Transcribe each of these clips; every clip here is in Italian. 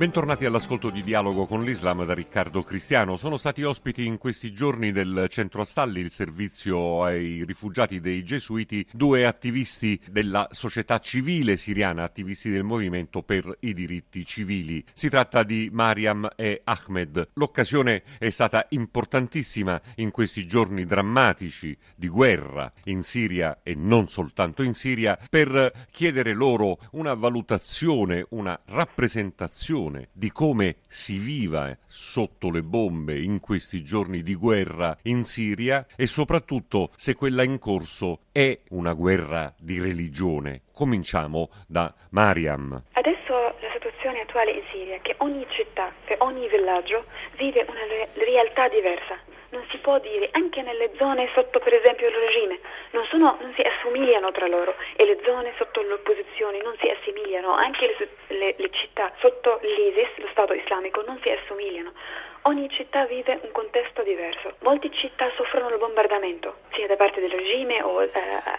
Bentornati all'ascolto di Dialogo con l'Islam da Riccardo Cristiano. Sono stati ospiti in questi giorni del centro Astalli, il servizio ai rifugiati dei gesuiti, due attivisti della società civile siriana, attivisti del movimento per i diritti civili. Si tratta di Mariam e Ahmed. L'occasione è stata importantissima in questi giorni drammatici di guerra in Siria e non soltanto in Siria per chiedere loro una valutazione, una rappresentazione percezione di come si viva sotto le bombe in questi giorni di guerra in Siria e soprattutto se quella in corso è una guerra di religione. Cominciamo da Mariam. Adesso la situazione attuale in Siria è che ogni città e ogni villaggio vive una re- realtà diversa può dire, anche nelle zone sotto per esempio il regime, non, sono, non si assomigliano tra loro e le zone sotto l'opposizione non si assomigliano, anche le, le, le città sotto l'ISIS, lo Stato islamico, non si assomigliano. Ogni città vive un contesto diverso. Molte città soffrono il bombardamento, sia da parte del regime o eh,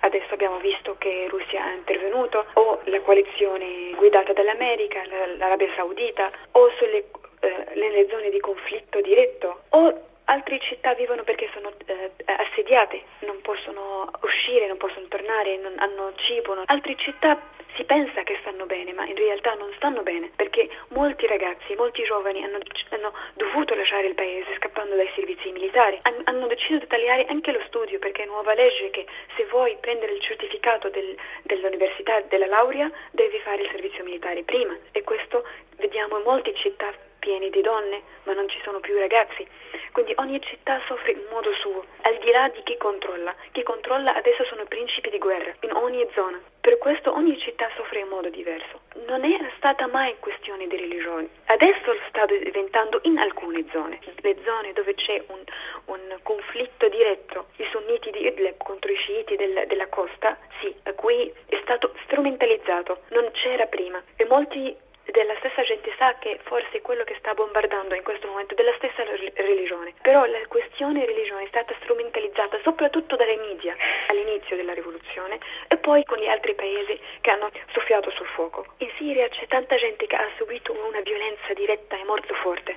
adesso abbiamo visto che Russia ha intervenuto, o la coalizione guidata dall'America, l'Arabia Saudita, o sulle, eh, nelle zone di conflitto diretto, o altre città vivono perché sono eh, assediate, non possono uscire, non possono tornare, non hanno cibo. Non... Altre città si pensa che stanno bene, ma in realtà non stanno bene perché molti ragazzi, molti giovani hanno, hanno dovuto lasciare il paese scappando dai servizi militari. Han, hanno deciso di tagliare anche lo studio perché è nuova legge che se vuoi prendere il certificato del, dell'università, della laurea, devi fare il servizio militare prima e questo vediamo in molte città piene di donne, ma non ci sono più ragazzi. Quindi ogni città soffre in modo suo, al di là di chi controlla. Chi controlla adesso sono principi di guerra, in ogni zona. Per questo ogni città soffre in modo diverso. Non è stata mai questione di religione. Adesso sta diventando in alcune zone. Le zone dove c'è un, un conflitto diretto, i sunniti di Idlib contro i sciiti del, della costa, sì, qui è stato strumentalizzato, non c'era prima. E molti della stessa gente sa che forse quello che sta bombardando in questo momento è della stessa religione. Però la questione religione è stata strumentalizzata soprattutto dalle media all'inizio della rivoluzione e poi con gli altri paesi che hanno soffiato sul fuoco. In Siria c'è tanta gente che ha subito una violenza diretta e morto forte.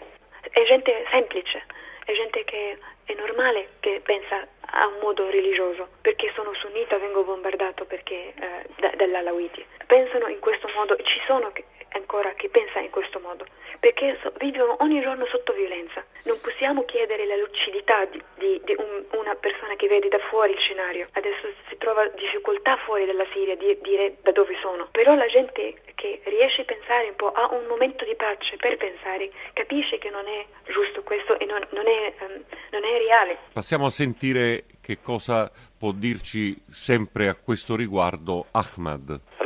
È gente semplice, è gente che è normale che pensa a un modo religioso, perché sono sunnita vengo bombardato perché eh, da, dall'Alawiti. Pensano in questo modo, ci sono ancora che pensa in questo modo, perché so, vivono ogni giorno sotto violenza. Non possiamo chiedere la lucidità di, di, di un, una persona che vede da fuori il scenario. Adesso si trova difficoltà fuori dalla Siria di dire da dove sono, però la gente che riesce a pensare un po', ha un momento di pace per pensare, capisce che non è giusto questo e non, non, è, um, non è reale. Passiamo a sentire che cosa può dirci sempre a questo riguardo Ahmad.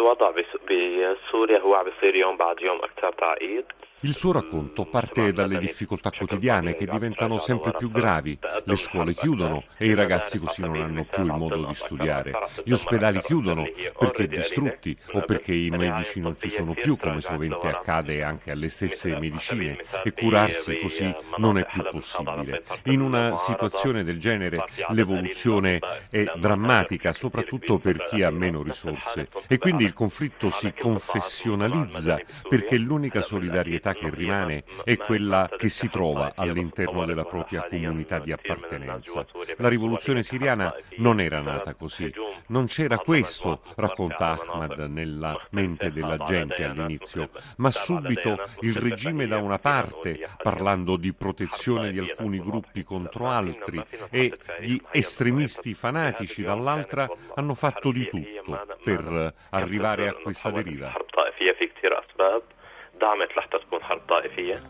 الوضع بسوريا هو بصير يوم بعد يوم أكثر تعقيد. Il suo racconto parte dalle difficoltà quotidiane che diventano sempre più gravi. Le scuole chiudono e i ragazzi così non hanno più il modo di studiare. Gli ospedali chiudono perché distrutti o perché i medici non ci sono più, come sovente accade anche alle stesse medicine, e curarsi così non è più possibile. In una situazione del genere l'evoluzione è drammatica, soprattutto per chi ha meno risorse. E quindi il conflitto si confessionalizza perché l'unica solidarietà comunità che rimane è quella che si trova all'interno della propria comunità di appartenenza. La rivoluzione siriana non era nata così, non c'era questo, racconta Ahmad, nella mente della gente all'inizio, ma subito il regime da una parte, parlando di protezione di alcuni gruppi contro altri, e gli estremisti fanatici dall'altra hanno fatto di tutto per arrivare a questa deriva. دعمت لحتى تكون حرب طائفية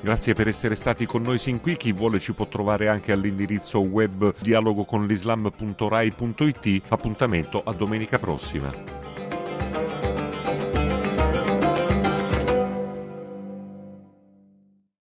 Grazie per essere stati con noi sin qui. Chi vuole ci può trovare anche all'indirizzo web dialogoconlislam.rai.it. Appuntamento a domenica prossima.